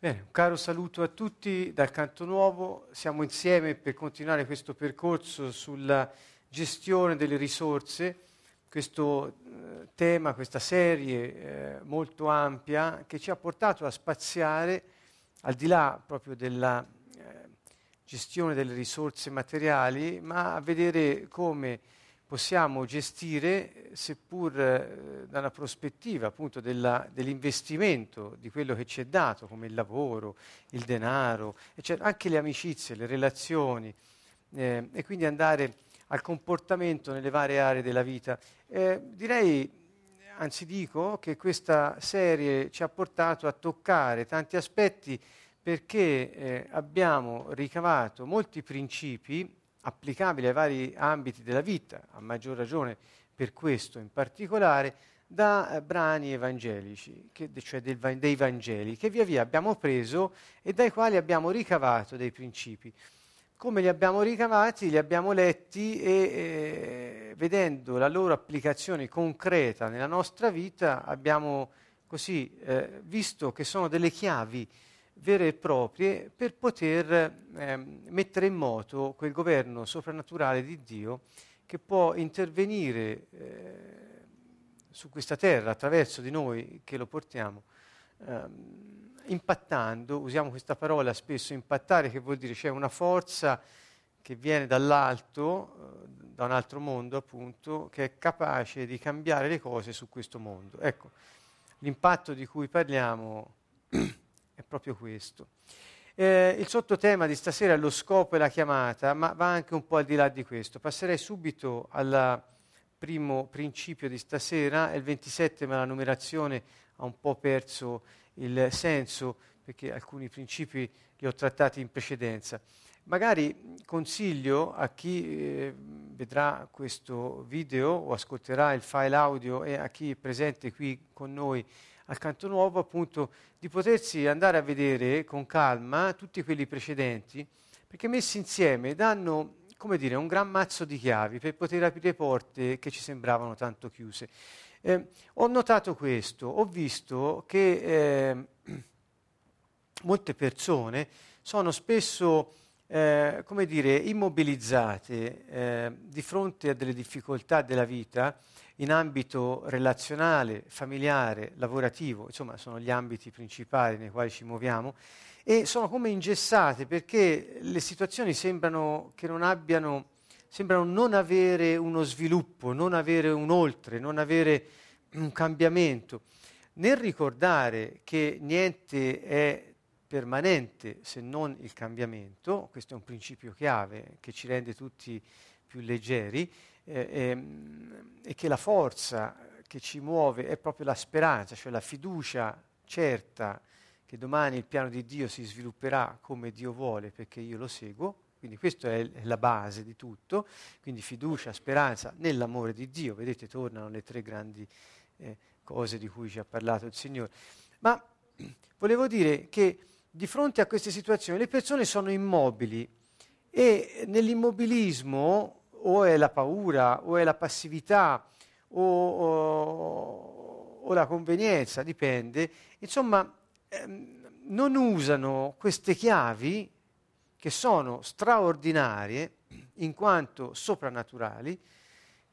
Bene, un caro saluto a tutti dal Canto Nuovo. Siamo insieme per continuare questo percorso sulla gestione delle risorse, questo eh, tema, questa serie eh, molto ampia che ci ha portato a spaziare al di là proprio della eh, gestione delle risorse materiali, ma a vedere come possiamo gestire, seppur eh, dalla prospettiva appunto della, dell'investimento di quello che ci è dato, come il lavoro, il denaro, eccetera, anche le amicizie, le relazioni, eh, e quindi andare al comportamento nelle varie aree della vita. Eh, direi, anzi dico, che questa serie ci ha portato a toccare tanti aspetti perché eh, abbiamo ricavato molti principi applicabili ai vari ambiti della vita, a maggior ragione per questo in particolare, da eh, brani evangelici, che, cioè del, dei Vangeli, che via via abbiamo preso e dai quali abbiamo ricavato dei principi. Come li abbiamo ricavati? Li abbiamo letti e eh, vedendo la loro applicazione concreta nella nostra vita abbiamo così eh, visto che sono delle chiavi vere e proprie per poter eh, mettere in moto quel governo soprannaturale di Dio che può intervenire eh, su questa terra attraverso di noi che lo portiamo, ehm, impattando, usiamo questa parola spesso, impattare, che vuol dire c'è una forza che viene dall'alto, eh, da un altro mondo appunto, che è capace di cambiare le cose su questo mondo. Ecco, l'impatto di cui parliamo è proprio questo. Eh, il sottotema di stasera è lo scopo e la chiamata, ma va anche un po' al di là di questo. Passerei subito al primo principio di stasera, è il 27, ma la numerazione ha un po' perso il senso perché alcuni principi li ho trattati in precedenza. Magari consiglio a chi eh, vedrà questo video o ascolterà il file audio e a chi è presente qui con noi al Canto Nuovo appunto di potersi andare a vedere con calma tutti quelli precedenti, perché messi insieme danno, come dire, un gran mazzo di chiavi per poter aprire porte che ci sembravano tanto chiuse. Eh, ho notato questo, ho visto che eh, molte persone sono spesso eh, come dire, immobilizzate eh, di fronte a delle difficoltà della vita in ambito relazionale, familiare, lavorativo, insomma sono gli ambiti principali nei quali ci muoviamo, e sono come ingessate perché le situazioni sembrano che non abbiano, sembrano non avere uno sviluppo, non avere un oltre, non avere un cambiamento. Nel ricordare che niente è permanente se non il cambiamento, questo è un principio chiave che ci rende tutti più leggeri, eh, ehm, e che la forza che ci muove è proprio la speranza, cioè la fiducia certa che domani il piano di Dio si svilupperà come Dio vuole perché io lo seguo. Quindi questa è la base di tutto, quindi fiducia, speranza nell'amore di Dio. Vedete, tornano le tre grandi eh, cose di cui ci ha parlato il Signore. Ma volevo dire che di fronte a queste situazioni le persone sono immobili e nell'immobilismo o è la paura, o è la passività, o, o, o la convenienza, dipende. Insomma, ehm, non usano queste chiavi che sono straordinarie in quanto soprannaturali,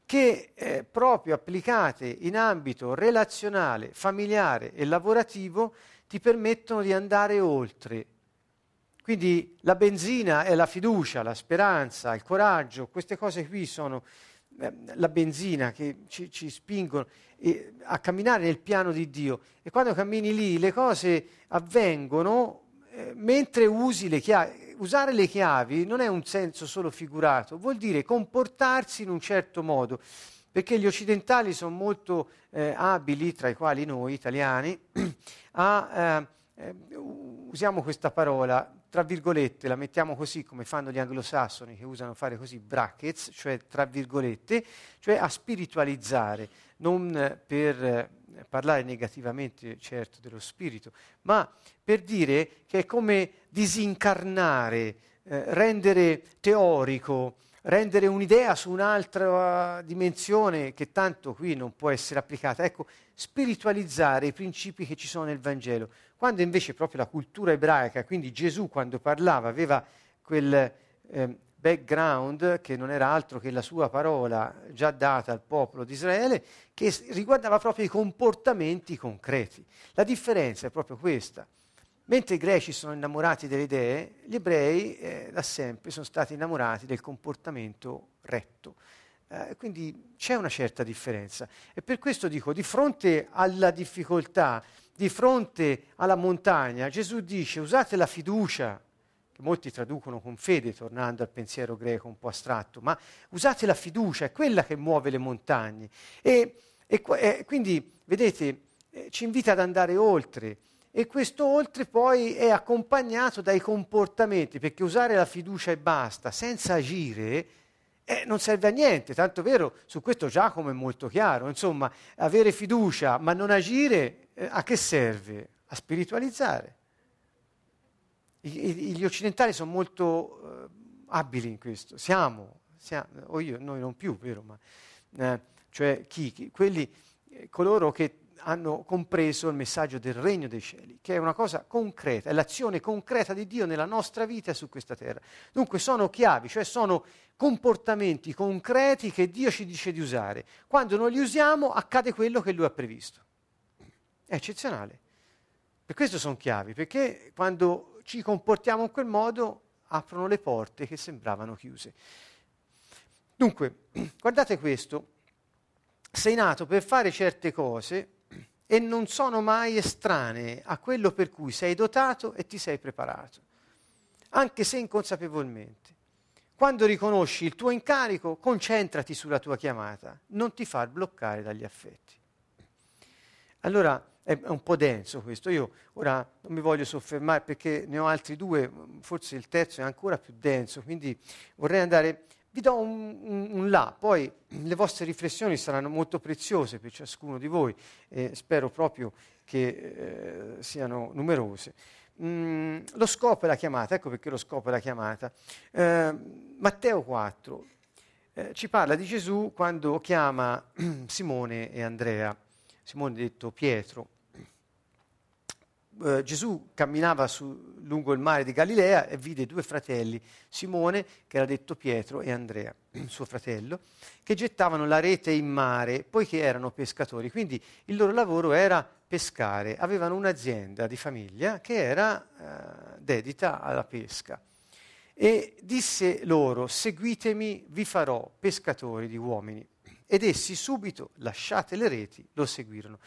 che eh, proprio applicate in ambito relazionale, familiare e lavorativo ti permettono di andare oltre quindi la benzina è la fiducia, la speranza, il coraggio, queste cose qui sono eh, la benzina che ci, ci spingono eh, a camminare nel piano di Dio. E quando cammini lì le cose avvengono eh, mentre usi le chiavi. Usare le chiavi non è un senso solo figurato, vuol dire comportarsi in un certo modo perché gli occidentali sono molto eh, abili, tra i quali noi italiani, a, eh, eh, usiamo questa parola, tra virgolette, la mettiamo così come fanno gli anglosassoni che usano fare così brackets, cioè tra virgolette, cioè a spiritualizzare, non per eh, parlare negativamente certo dello spirito, ma per dire che è come disincarnare, eh, rendere teorico, rendere un'idea su un'altra dimensione che tanto qui non può essere applicata. Ecco, spiritualizzare i principi che ci sono nel Vangelo. Quando invece proprio la cultura ebraica, quindi Gesù quando parlava aveva quel eh, background che non era altro che la sua parola già data al popolo di Israele, che riguardava proprio i comportamenti concreti. La differenza è proprio questa. Mentre i greci sono innamorati delle idee, gli ebrei eh, da sempre sono stati innamorati del comportamento retto. Eh, quindi c'è una certa differenza. E per questo dico, di fronte alla difficoltà, di fronte alla montagna, Gesù dice usate la fiducia, che molti traducono con fede, tornando al pensiero greco un po' astratto, ma usate la fiducia, è quella che muove le montagne. E, e, e quindi, vedete, eh, ci invita ad andare oltre e questo oltre poi è accompagnato dai comportamenti, perché usare la fiducia e basta, senza agire, eh, non serve a niente, tanto vero, su questo Giacomo è molto chiaro, insomma, avere fiducia ma non agire, eh, a che serve? A spiritualizzare. I, i, gli occidentali sono molto eh, abili in questo, siamo, siamo, o io, noi non più, vero, ma, eh, cioè chi, chi? Quelli, eh, coloro che hanno compreso il messaggio del regno dei cieli, che è una cosa concreta, è l'azione concreta di Dio nella nostra vita su questa terra. Dunque sono chiavi, cioè sono comportamenti concreti che Dio ci dice di usare. Quando non li usiamo accade quello che Lui ha previsto. È eccezionale. Per questo sono chiavi, perché quando ci comportiamo in quel modo aprono le porte che sembravano chiuse. Dunque, guardate questo, sei nato per fare certe cose e non sono mai estranee a quello per cui sei dotato e ti sei preparato, anche se inconsapevolmente. Quando riconosci il tuo incarico, concentrati sulla tua chiamata, non ti far bloccare dagli affetti. Allora è un po' denso questo, io ora non mi voglio soffermare perché ne ho altri due, forse il terzo è ancora più denso, quindi vorrei andare vi do un, un, un, là, poi le vostre riflessioni saranno molto preziose per ciascuno di voi e spero proprio che eh, siano numerose. Mm, lo scopo è la chiamata, ecco perché lo scopo è la chiamata. Eh, Matteo 4 eh, ci parla di Gesù quando chiama Simone e Andrea, Simone detto Pietro, eh, Gesù camminava su, lungo il mare di Galilea e vide due fratelli, Simone, che era detto Pietro, e Andrea, suo fratello, che gettavano la rete in mare poiché erano pescatori. Quindi il loro lavoro era pescare, avevano un'azienda di famiglia che era eh, dedita alla pesca. E disse loro, seguitemi, vi farò pescatori di uomini. Ed essi subito, lasciate le reti, lo seguirono.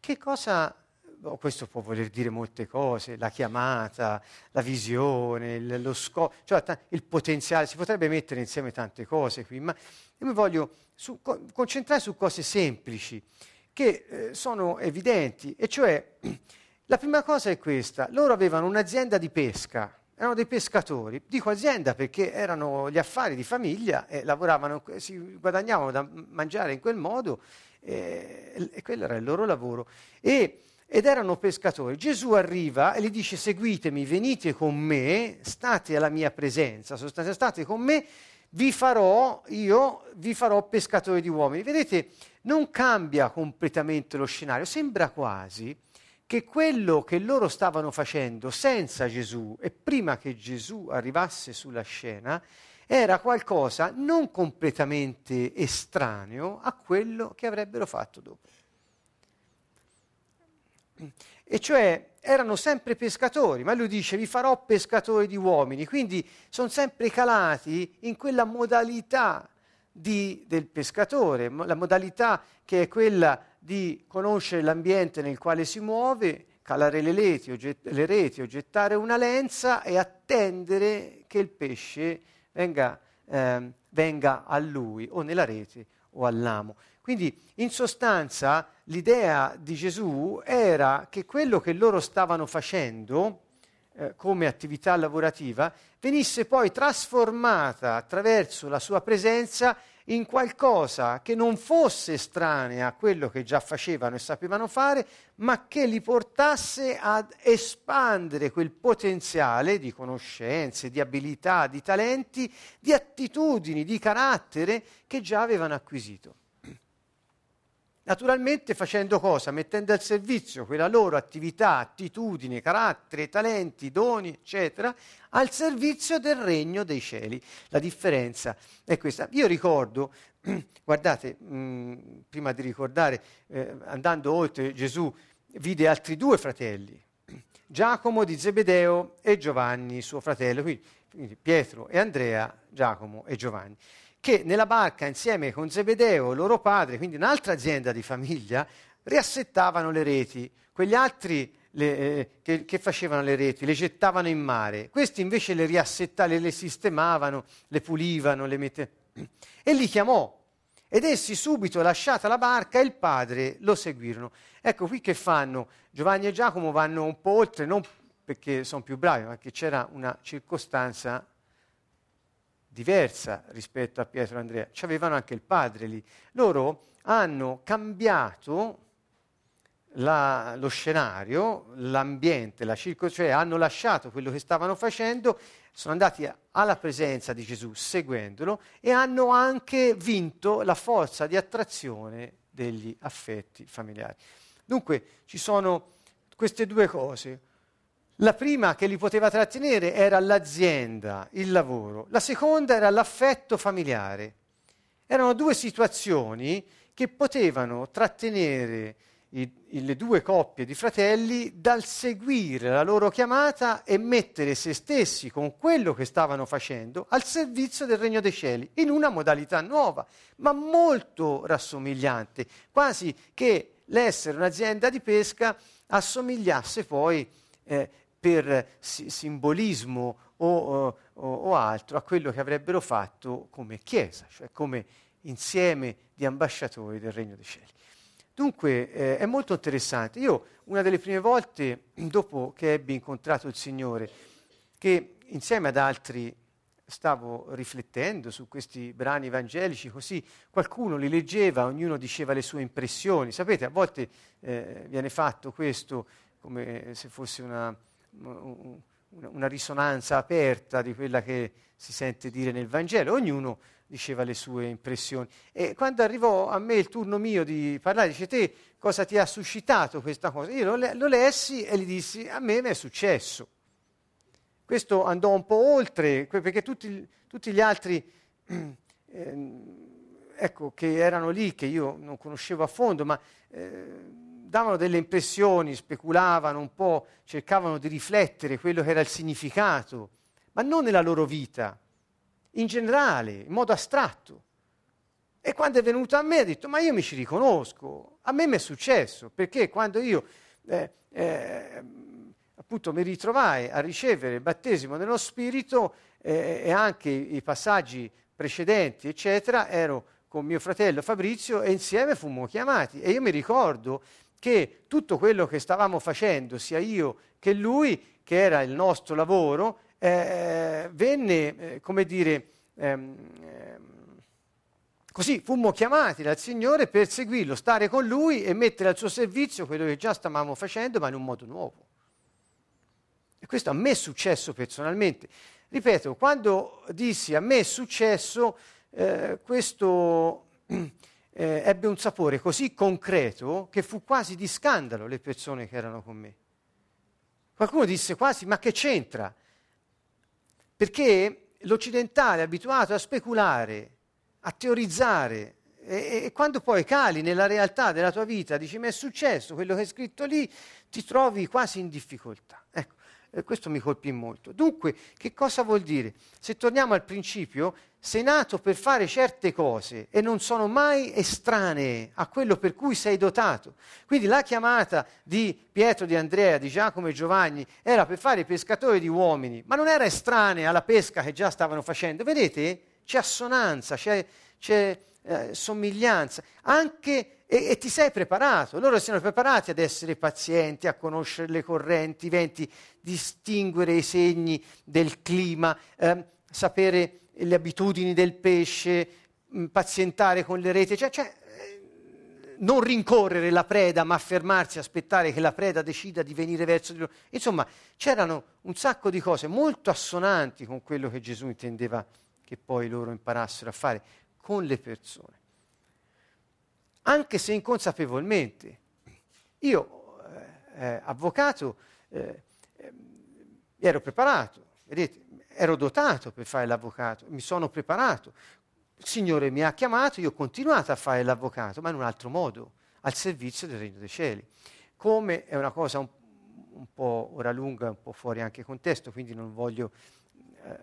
Che cosa oh, questo può voler dire molte cose, la chiamata, la visione, il, lo scopo, cioè t- il potenziale, si potrebbe mettere insieme tante cose qui, ma io mi voglio su, co- concentrare su cose semplici che eh, sono evidenti, e cioè la prima cosa è questa, loro avevano un'azienda di pesca, erano dei pescatori, dico azienda perché erano gli affari di famiglia e lavoravano, si guadagnavano da mangiare in quel modo eh, e quello era il loro lavoro. E ed erano pescatori. Gesù arriva e gli dice seguitemi, venite con me, state alla mia presenza, state con me, vi farò, io vi farò pescatori di uomini. Vedete, non cambia completamente lo scenario, sembra quasi che quello che loro stavano facendo senza Gesù e prima che Gesù arrivasse sulla scena era qualcosa non completamente estraneo a quello che avrebbero fatto dopo. E cioè erano sempre pescatori, ma lui dice vi farò pescatori di uomini, quindi sono sempre calati in quella modalità di, del pescatore, la modalità che è quella di conoscere l'ambiente nel quale si muove, calare le reti, o, get- le reti o gettare una lenza e attendere che il pesce venga, eh, venga a lui o nella rete o all'amo. Quindi in sostanza l'idea di Gesù era che quello che loro stavano facendo eh, come attività lavorativa venisse poi trasformata attraverso la sua presenza in qualcosa che non fosse estranea a quello che già facevano e sapevano fare, ma che li portasse ad espandere quel potenziale di conoscenze, di abilità, di talenti, di attitudini, di carattere che già avevano acquisito. Naturalmente facendo cosa? Mettendo al servizio quella loro attività, attitudini, carattere, talenti, doni, eccetera, al servizio del regno dei cieli. La differenza è questa. Io ricordo, guardate, mh, prima di ricordare, eh, andando oltre, Gesù vide altri due fratelli, Giacomo di Zebedeo e Giovanni, suo fratello, quindi, quindi Pietro e Andrea, Giacomo e Giovanni che nella barca insieme con Zebedeo, loro padre, quindi un'altra azienda di famiglia, riassettavano le reti. Quegli altri le, eh, che, che, facevano le reti, le gettavano in mare. Questi invece le riassettavano, le, sistemavano, le pulivano, le mette... E li chiamò. Ed essi subito, lasciata la barca, il padre lo seguirono. Ecco qui che fanno. Giovanni e Giacomo vanno un po' oltre, non perché sono più bravi, ma perché c'era una circostanza diversa rispetto a Pietro e Andrea, avevano anche il padre lì. Loro hanno cambiato la, lo scenario, l'ambiente, la circo, cioè hanno lasciato quello che stavano facendo, sono andati alla presenza di Gesù seguendolo e hanno anche vinto la forza di attrazione degli affetti familiari. Dunque ci sono queste due cose la prima che li poteva trattenere era l'azienda, il lavoro. La seconda era l'affetto familiare. Erano due situazioni che potevano trattenere i, le due coppie di fratelli dal seguire la loro chiamata e mettere se stessi con quello che stavano facendo al servizio del regno dei cieli, in una modalità nuova, ma molto rassomigliante, quasi che l'essere un'azienda di pesca assomigliasse poi eh, per si- simbolismo o, o, o, altro a quello che avrebbero fatto come Chiesa, cioè come insieme di ambasciatori del Regno dei Cieli. Dunque eh, è molto interessante. Io una delle prime volte, dopo che ebbi incontrato il Signore, che insieme ad altri stavo riflettendo su questi brani evangelici, così qualcuno li leggeva, ognuno diceva le sue impressioni. Sapete, a volte eh, viene fatto questo come se fosse una, una risonanza aperta di quella che si sente dire nel Vangelo, ognuno diceva le sue impressioni. E quando arrivò a me il turno mio di parlare, dice te cosa ti ha suscitato questa cosa? Io lo, lo lessi e gli dissi a me mi è successo. Questo andò un po' oltre, perché tutti, tutti gli altri eh, ecco, che erano lì, che io non conoscevo a fondo, ma eh, davano delle impressioni, speculavano un po', cercavano di riflettere quello che era il significato, ma non nella loro vita, in generale, in modo astratto. E quando è venuto a me ha detto, ma io mi ci riconosco, a me mi è successo, perché quando io eh, eh, appunto mi ritrovai a ricevere il battesimo nello Spirito eh, e anche i passaggi precedenti, eccetera, ero con mio fratello Fabrizio e insieme fummo chiamati. E io mi ricordo che tutto quello che stavamo facendo, sia io che lui, che era il nostro lavoro, eh, venne, eh, come dire, ehm, ehm, così fummo chiamati dal Signore per seguirlo, stare con lui e mettere al suo servizio quello che già stavamo facendo, ma in un modo nuovo. E questo a me è successo personalmente. Ripeto, quando dissi a me è successo, eh, questo eh, ebbe un sapore così concreto che fu quasi di scandalo le persone che erano con me. Qualcuno disse quasi, ma che c'entra? Perché l'occidentale è abituato a speculare, a teorizzare, e, e, quando poi cali nella realtà della tua vita, dici, ma è successo quello che è scritto lì, ti trovi quasi in difficoltà. Ecco, questo mi colpì molto. Dunque, che cosa vuol dire? Se torniamo al principio, sei nato per fare certe cose e non sono mai estranee a quello per cui sei dotato. Quindi la chiamata di Pietro, di Andrea, di Giacomo e Giovanni era per fare pescatori di uomini, ma non era estranea alla pesca che già stavano facendo. Vedete? C'è assonanza, c'è, c'è eh, somiglianza, anche e, e, ti sei preparato. Loro si sono preparati ad essere pazienti, a conoscere le correnti, i venti, distinguere i segni del clima, eh, sapere le abitudini del pesce, pazientare con le reti, cioè, cioè non rincorrere la preda, ma fermarsi, aspettare che la preda decida di venire verso di loro. Insomma, c'erano un sacco di cose molto assonanti con quello che Gesù intendeva che poi loro imparassero a fare con le persone. Anche se inconsapevolmente. Io, eh, eh, avvocato, eh, ero preparato, vedete, ero dotato per fare l'avvocato, mi sono preparato. Il Signore mi ha chiamato, io ho continuato a fare l'avvocato, ma in un altro modo, al servizio del Regno dei Cieli. Come è una cosa un, un po' ora lunga, un po' fuori anche contesto, quindi non voglio eh,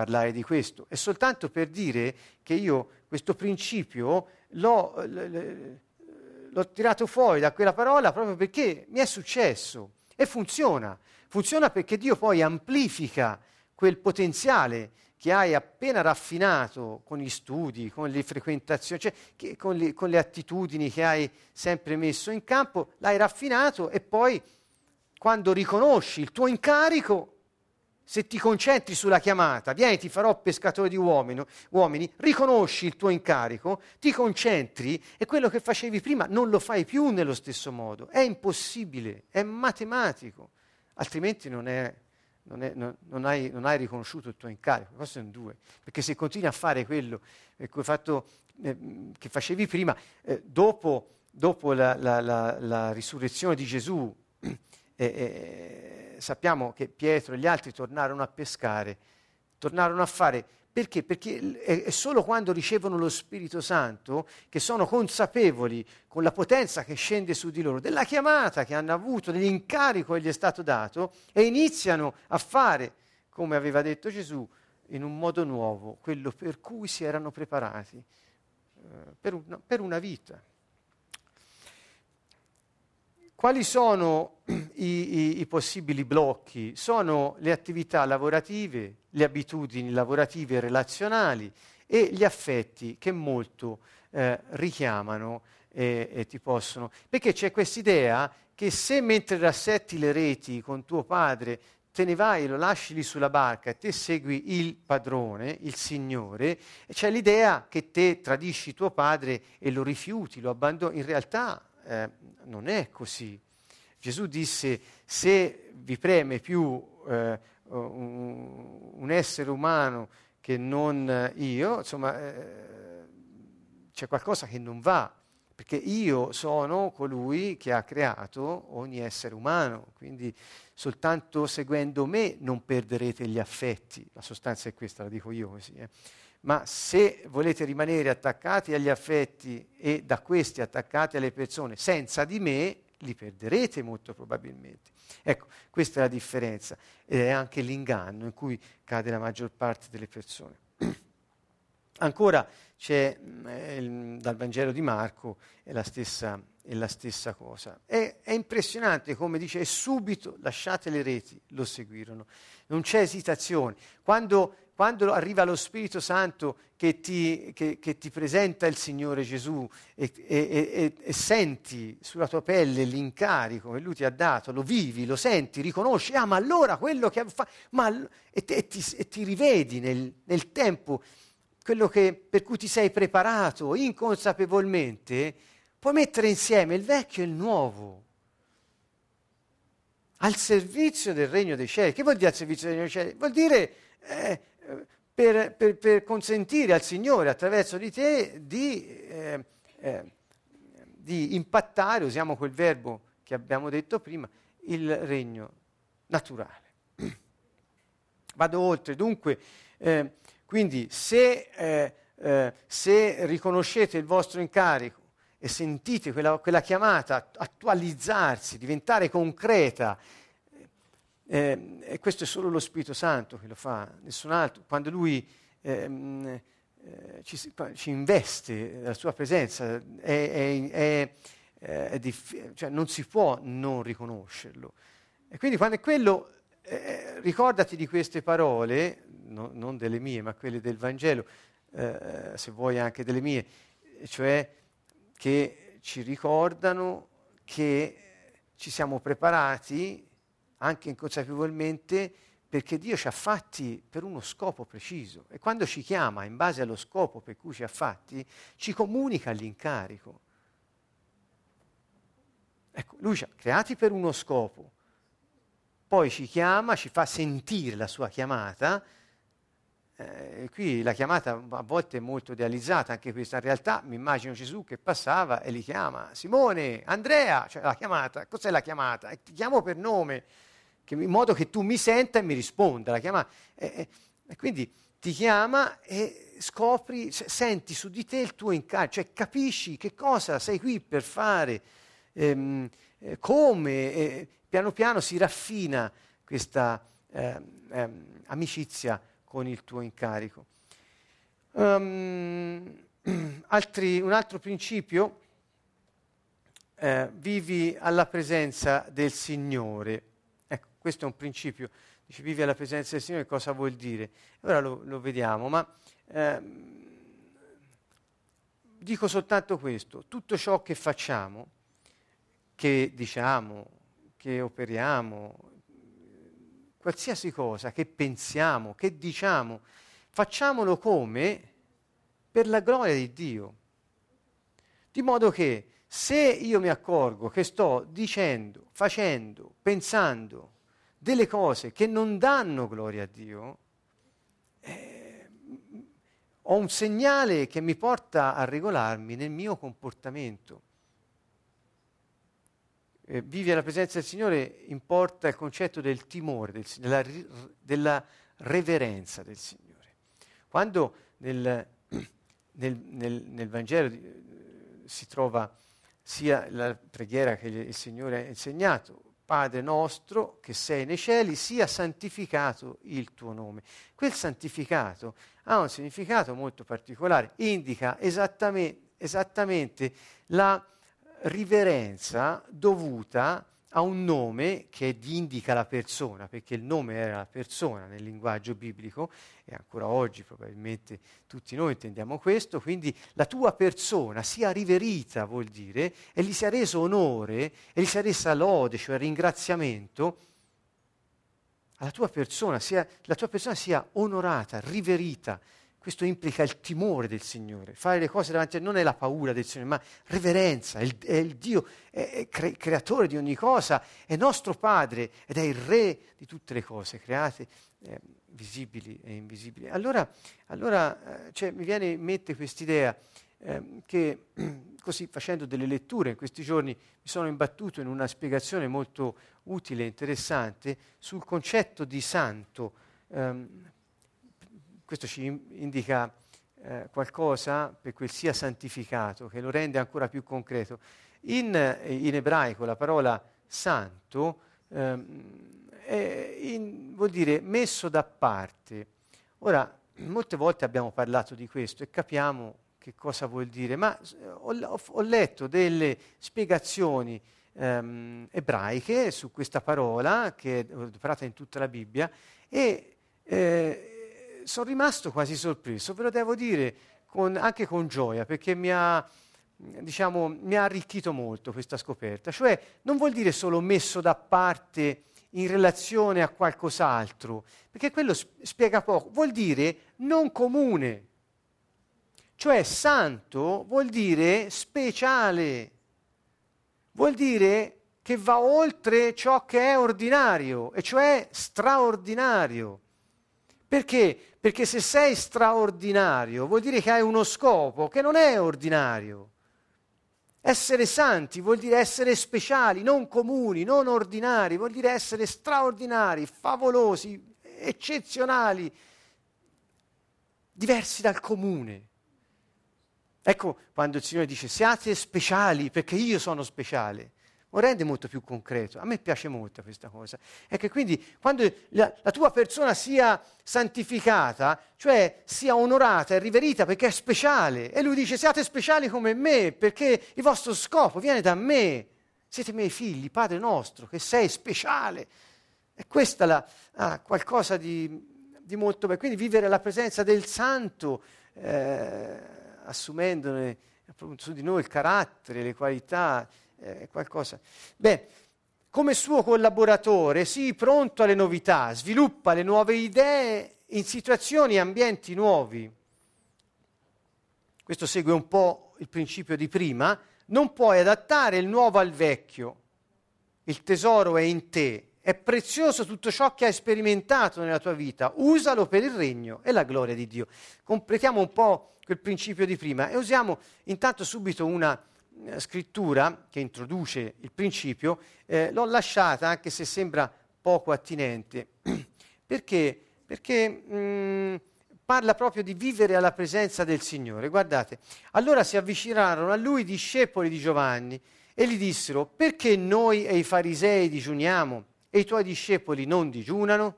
parlare di questo. È soltanto per dire che io questo principio l'ho, l'ho tirato fuori da quella parola proprio perché mi è successo e funziona. Funziona perché Dio poi amplifica quel potenziale che hai appena raffinato con gli studi, con le frequentazioni, cioè con, le, con le attitudini che hai sempre messo in campo, l'hai raffinato e poi quando riconosci il tuo incarico, se ti concentri sulla chiamata, vieni, ti farò pescatore di uomini, uomini, riconosci il tuo incarico, ti concentri e quello che facevi prima non lo fai più nello stesso modo. È impossibile, è matematico, altrimenti non è non, è, non, non, hai, hai, riconosciuto il tuo incarico. Questo è un due. Perché se continui a fare quello eh, fatto, eh, che facevi prima, eh, dopo, dopo la, la, la, la, risurrezione di Gesù, eh, sappiamo che Pietro e gli altri tornarono a pescare, tornarono a fare perché? Perché è solo quando ricevono lo Spirito Santo che sono consapevoli, con la potenza che scende su di loro, della chiamata che hanno avuto, dell'incarico che gli è stato dato, e iniziano a fare, come aveva detto Gesù, in un modo nuovo, quello per cui si erano preparati eh, per, una, per una vita. Quali sono i, i, i, possibili blocchi? Sono le attività lavorative, le abitudini lavorative e relazionali e gli affetti che molto eh, richiamano e, e ti possono. Perché c'è questa idea che se mentre rassetti le reti con tuo padre te ne vai, lo lasci lì sulla barca e te segui il padrone, il Signore, c'è l'idea che te tradisci tuo padre e lo rifiuti, lo abbandoni. In realtà eh, non è così. Gesù disse, se vi preme più eh, un, essere umano che non io, insomma, eh, c'è qualcosa che non va, perché io sono colui che ha creato ogni essere umano, quindi soltanto seguendo me non perderete gli affetti, la sostanza è questa, la dico io così. Eh ma se volete rimanere attaccati agli affetti e da questi attaccati alle persone senza di me, li perderete molto probabilmente. Ecco, questa è la differenza ed è anche l'inganno in cui cade la maggior parte delle persone. Ancora c'è eh, dal Vangelo di Marco è la stessa, è la stessa cosa. È, è, impressionante come dice, subito lasciate le reti, lo seguirono. Non c'è esitazione. Quando quando arriva lo Spirito Santo che ti, che, che ti presenta il Signore Gesù e, e, e, e, senti sulla tua pelle l'incarico che Lui ti ha dato, lo vivi, lo senti, riconosci, ah ma allora quello che fa, ma, e, ti, ti, rivedi nel, nel tempo, quello che, per cui ti sei preparato inconsapevolmente, puoi mettere insieme il vecchio e il nuovo al servizio del regno dei cieli. Che vuol dire al servizio del regno dei cieli? Vuol dire eh, per, per, per, consentire al Signore attraverso di te di, eh, eh, di, impattare, usiamo quel verbo che abbiamo detto prima, il regno naturale. Vado oltre, dunque, eh, quindi se, eh, eh, se, riconoscete il vostro incarico e sentite quella, quella chiamata attualizzarsi, diventare concreta, eh, e questo è solo lo Spirito Santo che lo fa, nessun altro. Quando Lui ehm, eh, ci, ci, investe la sua presenza, è, è, è, diff- cioè non si può non riconoscerlo. E quindi quando è quello, eh, ricordati di queste parole, no, non delle mie, ma quelle del Vangelo, eh, se vuoi anche delle mie, cioè che ci ricordano che ci siamo preparati anche inconsapevolmente perché Dio ci ha fatti per uno scopo preciso e quando ci chiama in base allo scopo per cui ci ha fatti, ci comunica l'incarico. Ecco, lui ci ha creati per uno scopo, poi ci chiama, ci fa sentire la sua chiamata. Eh, qui la chiamata a volte è molto idealizzata, anche questa in realtà mi immagino Gesù che passava e li chiama Simone, Andrea, cioè la chiamata, cos'è la chiamata? E ti chiamo per nome che, in modo che tu mi senta e mi risponda. Chiama, e, e, quindi ti chiama e scopri, senti su di te il tuo incarico, cioè capisci che cosa sei qui per fare, ehm, eh, come, eh, piano piano si raffina questa eh, ehm, amicizia con il tuo incarico. Um, altri, un altro principio, eh, vivi alla presenza del Signore. Questo è un principio. Dice vivi alla presenza del Signore, cosa vuol dire? Ora lo, lo vediamo, ma ehm, dico soltanto questo. Tutto ciò che facciamo, che diciamo, che operiamo, qualsiasi cosa, che pensiamo, che diciamo, facciamolo come per la gloria di Dio. Di modo che se io mi accorgo che sto dicendo, facendo, pensando, delle cose che non danno gloria a Dio, eh, ho un segnale che mi porta a regolarmi nel mio comportamento. Eh, vivi alla presenza del Signore importa il concetto del timore, del, della, della, reverenza del Signore. Quando nel, nel, nel, nel Vangelo eh, si trova sia la preghiera che il Signore ha insegnato, Padre nostro che sei nei cieli, sia santificato il tuo nome. Quel santificato ha un significato molto particolare, indica esattamente, esattamente la riverenza dovuta a un nome che indica la persona, perché il nome era la persona nel linguaggio biblico e ancora oggi probabilmente tutti noi intendiamo questo, quindi la tua persona sia riverita vuol dire e gli sia reso onore e gli sia resa lode, cioè ringraziamento alla tua persona, sia, la tua persona sia onorata, riverita, questo implica il timore del Signore. Fare le cose davanti a Lui non è la paura del Signore, ma reverenza. È il, è il Dio, è, è cre- creatore di ogni cosa, è nostro Padre ed è il Re di tutte le cose create, eh, visibili e invisibili. Allora, allora eh, cioè, mi viene in mente quest'idea eh, che, così facendo delle letture in questi giorni, mi sono imbattuto in una spiegazione molto utile e interessante sul concetto di santo. Ehm, questo ci indica eh, qualcosa per quel sia santificato, che lo rende ancora più concreto. In, eh, in ebraico la parola santo ehm, in, vuol dire messo da parte. Ora, molte volte abbiamo parlato di questo e capiamo che cosa vuol dire, ma eh, ho, ho, letto delle spiegazioni ehm, ebraiche su questa parola, che è operata in tutta la Bibbia, e eh, sono rimasto quasi sorpreso, ve lo devo dire con, anche con gioia, perché mi ha, diciamo, mi ha arricchito molto questa scoperta. Cioè, non vuol dire solo messo da parte in relazione a qualcos'altro, perché quello spiega poco, vuol dire non comune. Cioè, santo vuol dire speciale, vuol dire che va oltre ciò che è ordinario, e cioè straordinario. Perché? Perché se sei straordinario vuol dire che hai uno scopo che non è ordinario. Essere santi vuol dire essere speciali, non comuni, non ordinari, vuol dire essere straordinari, favolosi, eccezionali, diversi dal comune. Ecco quando il Signore dice siate speciali perché io sono speciale lo rende molto più concreto. A me piace molto questa cosa. È che quindi quando la, la, tua persona sia santificata, cioè sia onorata e riverita perché è speciale, e lui dice siate speciali come me, perché il vostro scopo viene da me. Siete miei figli, Padre nostro, che sei speciale. E questa la, ah, qualcosa di, di, molto bello. Quindi vivere la presenza del Santo, eh, assumendone su di noi il carattere, le qualità, eh, qualcosa. Beh, come suo collaboratore, sii pronto alle novità, sviluppa le nuove idee in situazioni e ambienti nuovi. Questo segue un po' il principio di prima, non puoi adattare il nuovo al vecchio. Il tesoro è in te, è prezioso tutto ciò che hai sperimentato nella tua vita, usalo per il regno e la gloria di Dio. Completiamo un po' quel principio di prima e usiamo intanto subito una scrittura che introduce il principio, eh, l'ho lasciata anche se sembra poco attinente, perché, perché mh, mm, parla proprio di vivere alla presenza del Signore. Guardate, allora si avvicinarono a lui discepoli di Giovanni e gli dissero, perché noi e i farisei digiuniamo e i tuoi discepoli non digiunano?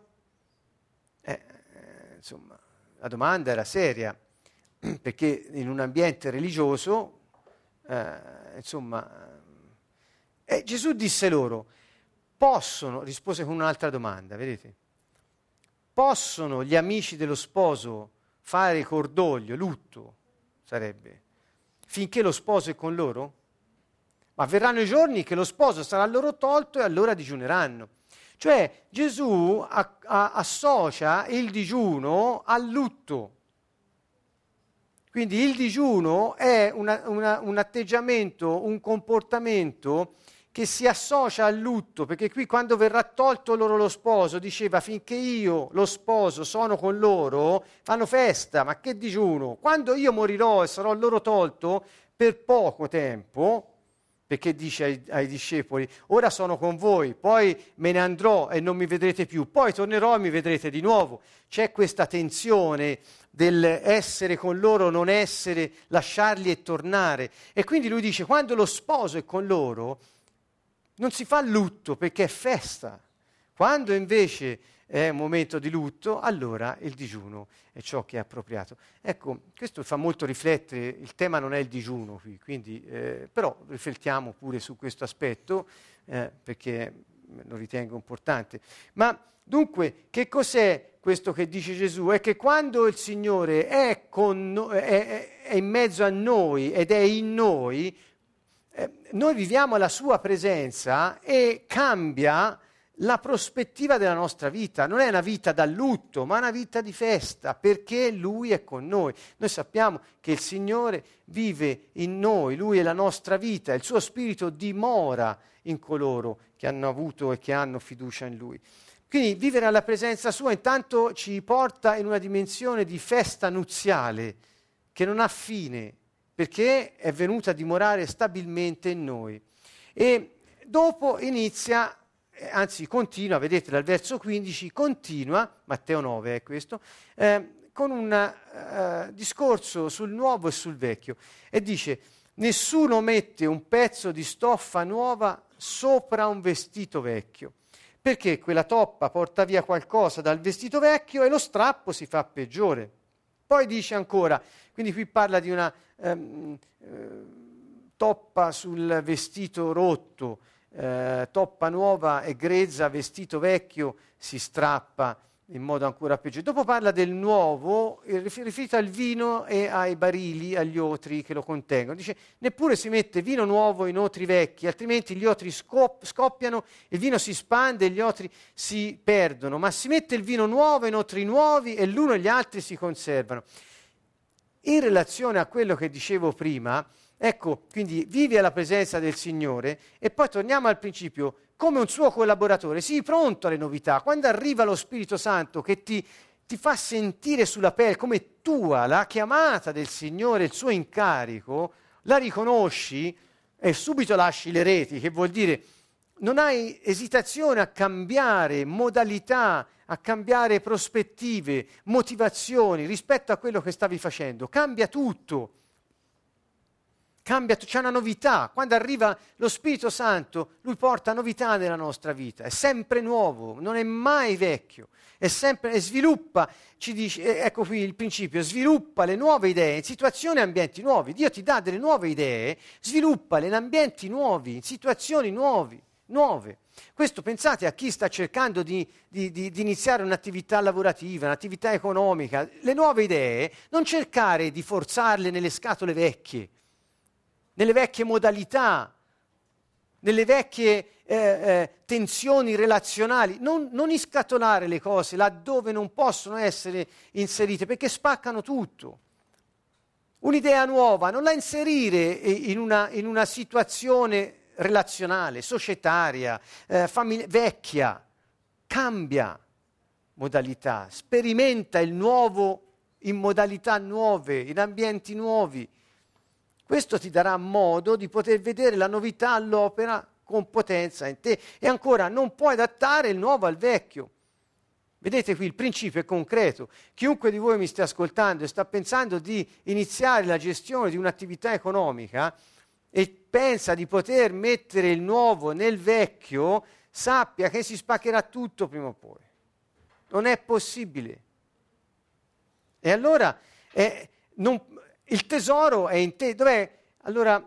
Eh, eh, insomma, la domanda era seria, perché in un ambiente religioso, eh, insomma, eh, Gesù disse loro, possono, rispose con un'altra domanda, vedete? Possono gli amici dello sposo fare cordoglio, lutto, sarebbe, finché lo sposo è con loro? Ma verranno i giorni che lo sposo sarà loro tolto e allora digiuneranno. Cioè Gesù a, a, associa il digiuno al lutto. Quindi il digiuno è una, una, un atteggiamento, un comportamento che si associa al lutto, perché qui quando verrà tolto loro lo sposo, diceva finché io, lo sposo, sono con loro, fanno festa, ma che digiuno? Quando io morirò e sarò loro tolto, per poco tempo, perché dice ai, ai, discepoli, ora sono con voi, poi me ne andrò e non mi vedrete più, poi tornerò e mi vedrete di nuovo. C'è questa tensione dell'essere con loro, non essere, lasciarli e tornare. E quindi lui dice, quando lo sposo è con loro, non si fa lutto perché è festa. Quando invece è un momento di lutto, allora il digiuno è ciò che è appropriato. Ecco, questo fa molto riflettere, il tema non è il digiuno qui, quindi, eh, però riflettiamo pure su questo aspetto eh, perché lo ritengo importante. Ma dunque, che cos'è questo che dice Gesù? È che quando il Signore è, no- è, è in mezzo a noi ed è in noi, eh, noi viviamo la sua presenza e cambia la prospettiva della nostra vita. Non è una vita da lutto, ma una vita di festa, perché Lui è con noi. Noi sappiamo che il Signore vive in noi, Lui è la nostra vita, il suo Spirito dimora in coloro che hanno avuto e che hanno fiducia in Lui. Quindi vivere alla presenza sua intanto ci porta in una dimensione di festa nuziale che non ha fine, perché è venuta a dimorare stabilmente in noi. E dopo inizia eh, anzi continua, vedete dal verso 15, continua, Matteo 9 è questo, eh, con un eh, discorso sul nuovo e sul vecchio e dice nessuno mette un pezzo di stoffa nuova sopra un vestito vecchio, perché quella toppa porta via qualcosa dal vestito vecchio e lo strappo si fa peggiore. Poi dice ancora, quindi qui parla di una ehm, eh, toppa sul vestito rotto, eh, toppa nuova e grezza, vestito vecchio, si strappa in modo ancora peggiore. Dopo parla del nuovo, riferito al vino e ai barili, agli otri che lo contengono. Dice, neppure si mette vino nuovo in otri vecchi, altrimenti gli otri scop- scoppiano, il vino si spande e gli otri si perdono, ma si mette il vino nuovo in otri nuovi e l'uno e gli altri si conservano. In relazione a quello che dicevo prima, Ecco, quindi vivi alla presenza del Signore e poi torniamo al principio, come un suo collaboratore, sii pronto alle novità. Quando arriva lo Spirito Santo che ti, ti fa sentire sulla pelle come tua la chiamata del Signore, il suo incarico, la riconosci e subito lasci le reti, che vuol dire non hai esitazione a cambiare modalità, a cambiare prospettive, motivazioni rispetto a quello che stavi facendo. Cambia tutto cambia, c'è una novità. Quando arriva lo Spirito Santo, lui porta novità nella nostra vita, è sempre nuovo, non è mai vecchio, è sempre, e sviluppa, ci dice, ecco qui il principio, sviluppa le nuove idee in situazioni e ambienti nuovi. Dio ti dà delle nuove idee, sviluppale in ambienti nuovi, in situazioni nuovi, nuove. Questo pensate a chi sta cercando di, di, di, di, iniziare un'attività lavorativa, un'attività economica, le nuove idee, non cercare di forzarle nelle scatole vecchie, nelle vecchie modalità, nelle vecchie eh, eh, tensioni relazionali, non, non iscatolare le cose laddove non possono essere inserite, perché spaccano tutto. Un'idea nuova, non la inserire in una, in una situazione relazionale, societaria, eh, famiglia, vecchia, cambia modalità, sperimenta il nuovo in modalità nuove, in ambienti nuovi. Questo ti darà modo di poter vedere la novità all'opera con potenza in te. E ancora, non puoi adattare il nuovo al vecchio. Vedete qui il principio è concreto. Chiunque di voi mi stia ascoltando e sta pensando di iniziare la gestione di un'attività economica e pensa di poter mettere il nuovo nel vecchio, sappia che si spaccherà tutto prima o poi. Non è possibile. E allora eh, non, il tesoro è in te. Dov'è? Allora,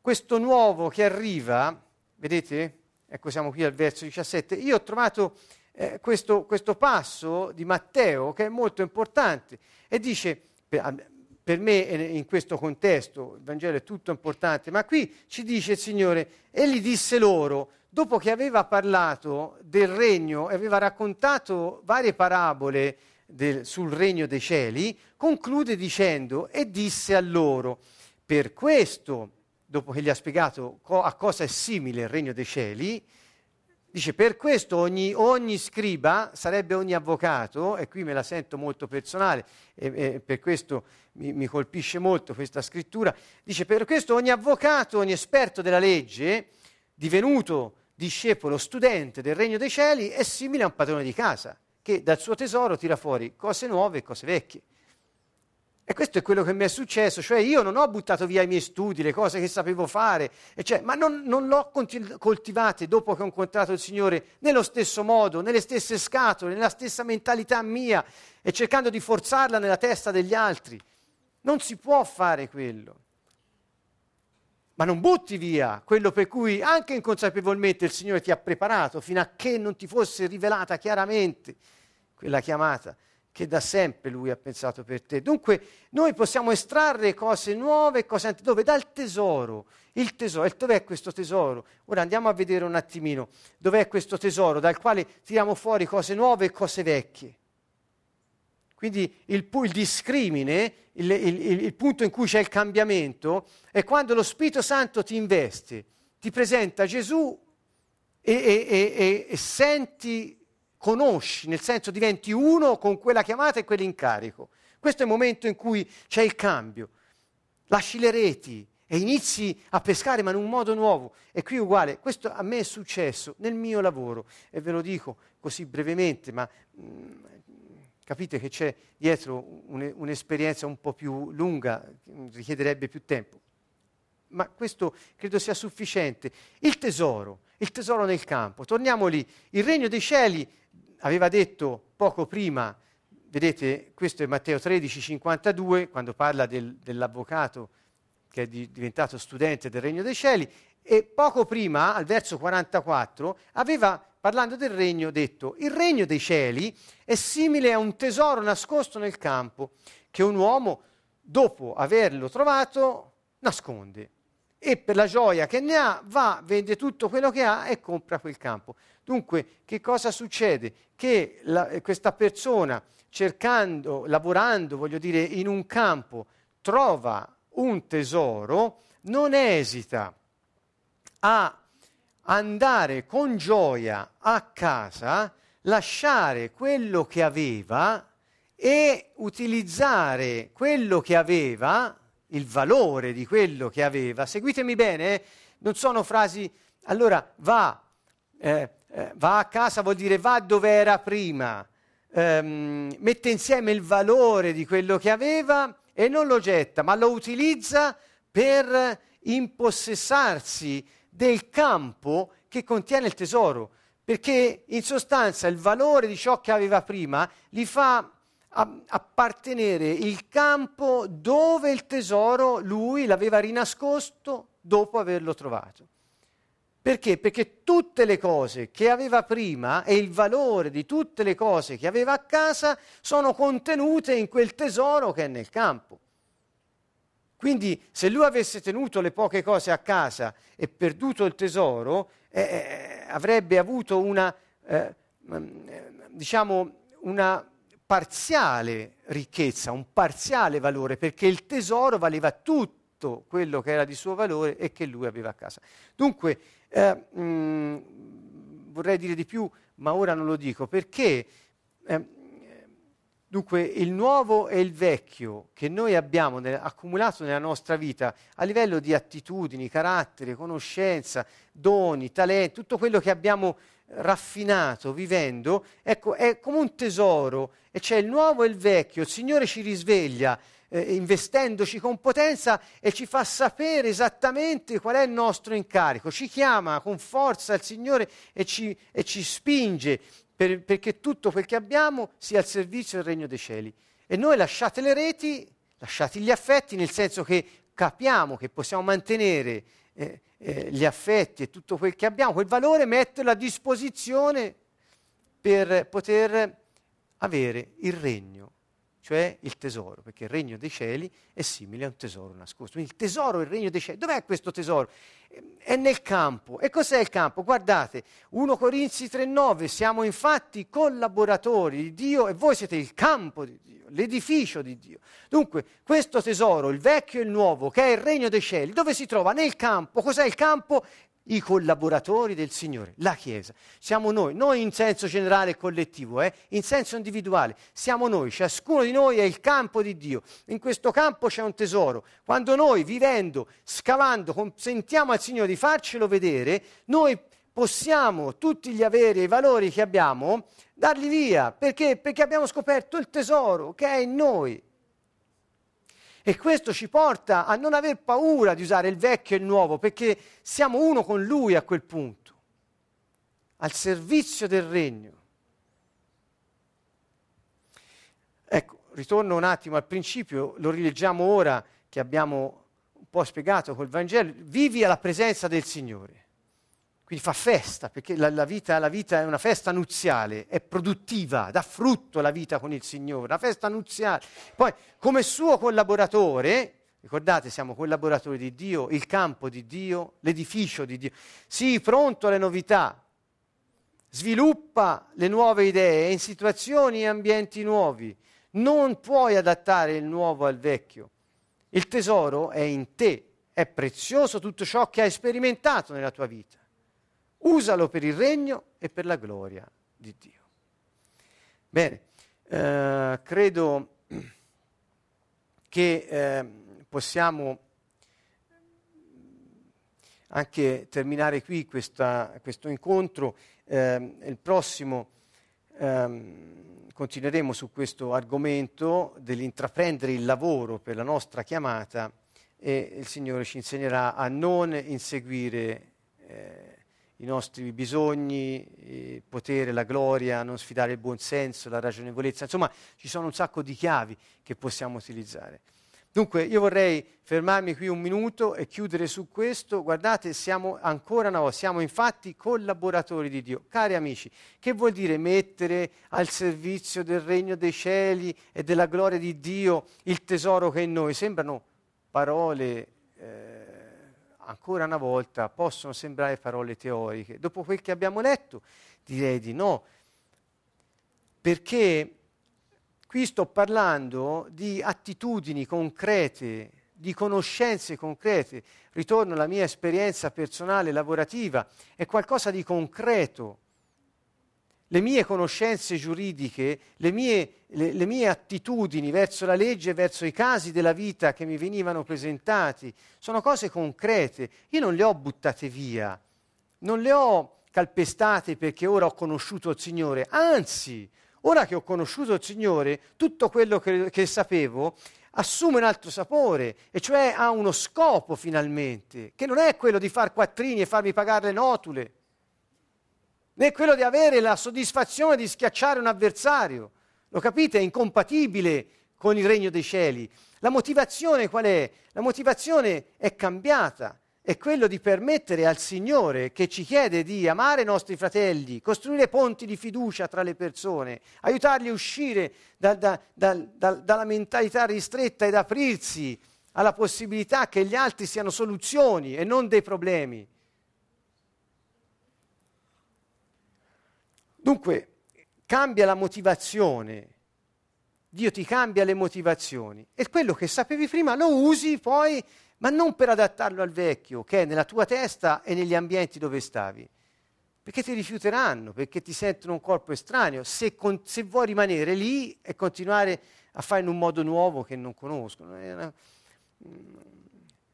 questo nuovo che arriva, vedete? Ecco, siamo qui al verso 17. Io ho trovato eh, questo, questo, passo di Matteo che è molto importante e dice, per, per me in questo contesto il Vangelo è tutto importante, ma qui ci dice il Signore, egli disse loro, dopo che aveva parlato del regno e aveva raccontato varie parabole del, sul regno dei cieli, conclude dicendo, e disse a loro, per questo dopo che gli ha spiegato co- a cosa è simile il regno dei cieli, dice per questo ogni, ogni, scriba sarebbe ogni avvocato, e qui me la sento molto personale, e, e per questo mi, mi, colpisce molto questa scrittura, dice per questo ogni avvocato, ogni esperto della legge, divenuto discepolo, studente del regno dei cieli, è simile a un padrone di casa, che dal suo tesoro tira fuori cose nuove e cose vecchie. E questo è quello che mi è successo, cioè io non ho buttato via i miei studi, le cose che sapevo fare, cioè, ma non, non l'ho coltivate dopo che ho incontrato il Signore nello stesso modo, nelle stesse scatole, nella stessa mentalità mia e cercando di forzarla nella testa degli altri. Non si può fare quello. Ma non butti via quello per cui anche inconsapevolmente il Signore ti ha preparato fino a che non ti fosse rivelata chiaramente quella chiamata che da sempre lui ha pensato per te. Dunque noi possiamo estrarre cose nuove, cose antiche, dove? Dal tesoro. Il tesoro, dov'è questo tesoro? Ora andiamo a vedere un attimino dov'è questo tesoro dal quale tiriamo fuori cose nuove e cose vecchie. Quindi il, il discrimine, il, il, il punto in cui c'è il cambiamento, è quando lo Spirito Santo ti investe, ti presenta Gesù e, e, e, e senti conosci, nel senso diventi uno con quella chiamata e quell'incarico. Questo è il momento in cui c'è il cambio. Lasci le reti e inizi a pescare ma in un modo nuovo. E qui uguale, questo a me è successo nel mio lavoro e ve lo dico così brevemente, ma mh, mm, capite che c'è dietro un, un'esperienza un po' più lunga, richiederebbe più tempo. Ma questo credo sia sufficiente. Il tesoro, il tesoro nel campo, torniamo lì. Il regno dei cieli aveva detto poco prima, vedete, questo è Matteo 13, 52, quando parla del, dell'avvocato che è di, diventato studente del Regno dei Cieli, e poco prima, al verso 44, aveva, parlando del regno, detto, il regno dei cieli è simile a un tesoro nascosto nel campo che un uomo, dopo averlo trovato, nasconde. E per la gioia che ne ha, va, vende tutto quello che ha e compra quel campo. Dunque, che cosa succede? Che la, questa persona, cercando, lavorando, voglio dire, in un campo, trova un tesoro, non esita a andare con gioia a casa, lasciare quello che aveva e utilizzare quello che aveva, il valore di quello che aveva. Seguitemi bene, eh? non sono frasi. Allora va, eh, eh, va a casa vuol dire va dove era prima, ehm, mette insieme il valore di quello che aveva e non lo getta, ma lo utilizza per impossessarsi del campo che contiene il tesoro, perché in sostanza il valore di ciò che aveva prima gli fa appartenere il campo dove il tesoro lui l'aveva rinascosto dopo averlo trovato. Perché? Perché tutte le cose che aveva prima e il valore di tutte le cose che aveva a casa sono contenute in quel tesoro che è nel campo. Quindi se lui avesse tenuto le poche cose a casa e perduto il tesoro, eh, eh avrebbe avuto una, eh, mm, diciamo, una parziale ricchezza, un parziale valore, perché il tesoro valeva tutto quello che era di suo valore e che lui aveva a casa. Dunque, eh, mh, mm, vorrei dire di più, ma ora non lo dico, perché eh, Dunque il nuovo e il vecchio che noi abbiamo nel, accumulato nella nostra vita a livello di attitudini, carattere, conoscenza, doni, talenti, tutto quello che abbiamo raffinato vivendo, ecco, è come un tesoro e c'è il nuovo e il vecchio, il Signore ci risveglia eh, investendoci con potenza e ci fa sapere esattamente qual è il nostro incarico, ci chiama con forza il Signore e ci, e ci spinge per, perché tutto quel che abbiamo sia al servizio del regno dei cieli. E noi lasciate le reti, lasciate gli affetti, nel senso che capiamo che possiamo mantenere eh, eh, gli affetti e tutto quel che abbiamo, quel valore, metterlo a disposizione per poter avere il regno cioè il tesoro, perché il regno dei cieli è simile a un tesoro nascosto. Quindi il tesoro, il regno dei cieli, dov'è questo tesoro? È nel campo. E cos'è il campo? Guardate, 1 Corinzi 3,9, siamo infatti collaboratori di Dio e voi siete il campo di Dio, l'edificio di Dio. Dunque, questo tesoro, il vecchio e il nuovo, che è il regno dei cieli, dove si trova? Nel campo. Cos'è il campo? I collaboratori del Signore, la Chiesa. Siamo noi, non in senso generale e collettivo, eh? in senso individuale. Siamo noi, ciascuno di noi è il campo di Dio. In questo campo c'è un tesoro. Quando noi, vivendo, scavando, consentiamo al Signore di farcelo vedere, noi possiamo tutti gli averi e i valori che abbiamo darli via. Perché? Perché abbiamo scoperto il tesoro che è in noi. E questo ci porta a non aver paura di usare il vecchio e il nuovo, perché siamo uno con Lui a quel punto, al servizio del regno. Ecco, ritorno un attimo al principio, lo rileggiamo ora che abbiamo un po' spiegato col Vangelo, vivi alla presenza del Signore. Quindi fa festa, perché la, la, vita, la, vita, è una festa nuziale, è produttiva, dà frutto la vita con il Signore, una festa nuziale. Poi, come suo collaboratore, ricordate, siamo collaboratori di Dio, il campo di Dio, l'edificio di Dio, sii pronto alle novità, sviluppa le nuove idee in situazioni e ambienti nuovi. Non puoi adattare il nuovo al vecchio. Il tesoro è in te, è prezioso tutto ciò che hai sperimentato nella tua vita usalo per il regno e per la gloria di Dio. Bene, eh, credo che eh, possiamo anche terminare qui questa, questo incontro. Eh, il prossimo ehm, continueremo su questo argomento dell'intraprendere il lavoro per la nostra chiamata e il Signore ci insegnerà a non inseguire eh, i nostri bisogni, il potere, la gloria, non sfidare il buonsenso, la ragionevolezza. Insomma, ci sono un sacco di chiavi che possiamo utilizzare. Dunque, io vorrei fermarmi qui un minuto e chiudere su questo. Guardate, siamo ancora una volta, siamo infatti collaboratori di Dio. Cari amici, che vuol dire mettere al servizio del regno dei cieli e della gloria di Dio il tesoro che è in noi? Sembrano parole eh, ancora una volta possono sembrare parole teoriche. Dopo quel che abbiamo letto direi di no, perché qui sto parlando di attitudini concrete, di conoscenze concrete. Ritorno alla mia esperienza personale lavorativa, è qualcosa di concreto le mie conoscenze giuridiche, le mie, le, le mie, attitudini verso la legge, verso i casi della vita che mi venivano presentati, sono cose concrete. Io non le ho buttate via, non le ho calpestate perché ora ho conosciuto il Signore, anzi, ora che ho conosciuto il Signore, tutto quello che, che sapevo assume un altro sapore, e cioè ha uno scopo finalmente, che non è quello di far quattrini e farmi pagare le notule né quello di avere la soddisfazione di schiacciare un avversario. Lo capite? È incompatibile con il regno dei cieli. La motivazione qual è? La motivazione è cambiata, è quello di permettere al Signore che ci chiede di amare i nostri fratelli, costruire ponti di fiducia tra le persone, aiutarli a uscire da, da, da, dalla mentalità ristretta ed aprirsi alla possibilità che gli altri siano soluzioni e non dei problemi. Dunque, cambia la motivazione. Dio ti cambia le motivazioni e quello che sapevi prima lo usi poi, ma non per adattarlo al vecchio, che è nella tua testa e negli ambienti dove stavi. Perché ti rifiuteranno, perché ti sentono un corpo estraneo. Se, con, se vuoi rimanere lì e continuare a fare in un modo nuovo che non conoscono, una,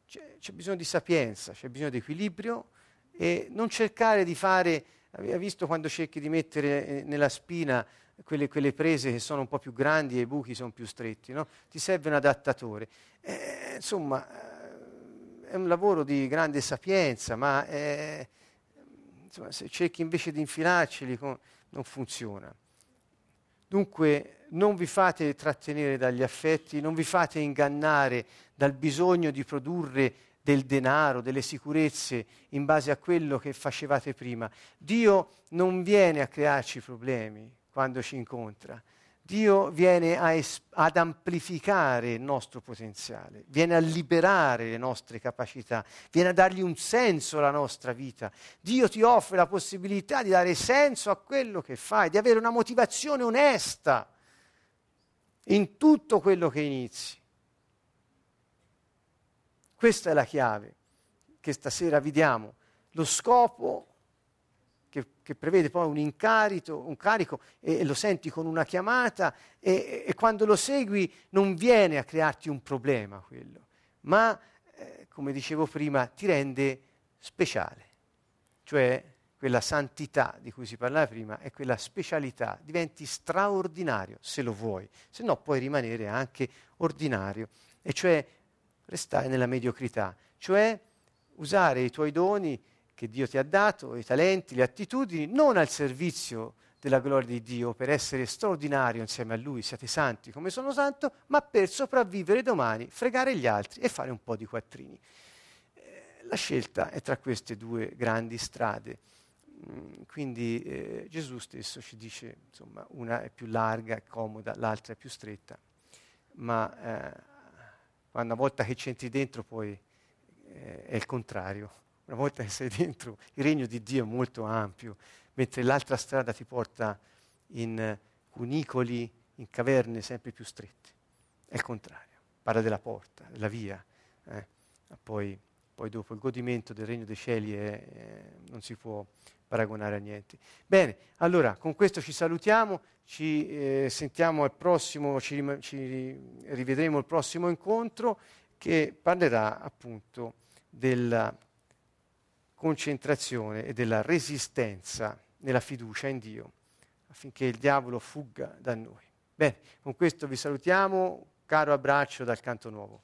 c'è, c'è bisogno di sapienza, c'è bisogno di equilibrio e non cercare di fare Aveva visto quando cerchi di mettere eh, nella spina quelle, quelle, prese che sono un po' più grandi e i buchi sono più stretti, no? ti serve un adattatore. Eh, insomma, eh, è un lavoro di grande sapienza, ma è, insomma, se cerchi invece di infilarceli non funziona. Dunque non vi fate trattenere dagli affetti, non vi fate ingannare dal bisogno di produrre del denaro, delle sicurezze in base a quello che facevate prima. Dio non viene a crearci problemi quando ci incontra. Dio viene es- ad amplificare il nostro potenziale, viene a liberare le nostre capacità, viene a dargli un senso alla nostra vita. Dio ti offre la possibilità di dare senso a quello che fai, di avere una motivazione onesta in tutto quello che inizi. Questa è la chiave che stasera vediamo. Lo scopo che, che prevede poi un incarico, un carico e, e, lo senti con una chiamata e, e, quando lo segui non viene a crearti un problema quello, ma eh, come dicevo prima ti rende speciale, cioè quella santità di cui si parlava prima è quella specialità, diventi straordinario se lo vuoi, se no puoi rimanere anche ordinario, e cioè restare nella mediocrità, cioè usare i tuoi doni che Dio ti ha dato, i talenti, le attitudini, non al servizio della gloria di Dio, per essere straordinario insieme a Lui, siate santi come sono santo, ma per sopravvivere domani, fregare gli altri e fare un po' di quattrini. Eh, la scelta è tra queste due grandi strade. Mm, quindi eh, Gesù stesso ci dice, insomma, una è più larga comoda, l'altra è più stretta, ma eh, una volta che c'entri dentro poi eh, è il contrario. Una volta che sei dentro, il regno di Dio è molto ampio, mentre l'altra strada ti porta in cunicoli, in caverne sempre più strette. È il contrario. Parla della porta, della via. Eh. Poi, poi, dopo il godimento del regno dei cieli è, è, non si può paragonare a niente. Bene, allora con questo ci salutiamo, ci eh, sentiamo al prossimo, ci, ci rivedremo al prossimo incontro che parlerà appunto della concentrazione e della resistenza nella fiducia in Dio affinché il diavolo fugga da noi. Bene, con questo vi salutiamo, caro abbraccio dal canto nuovo.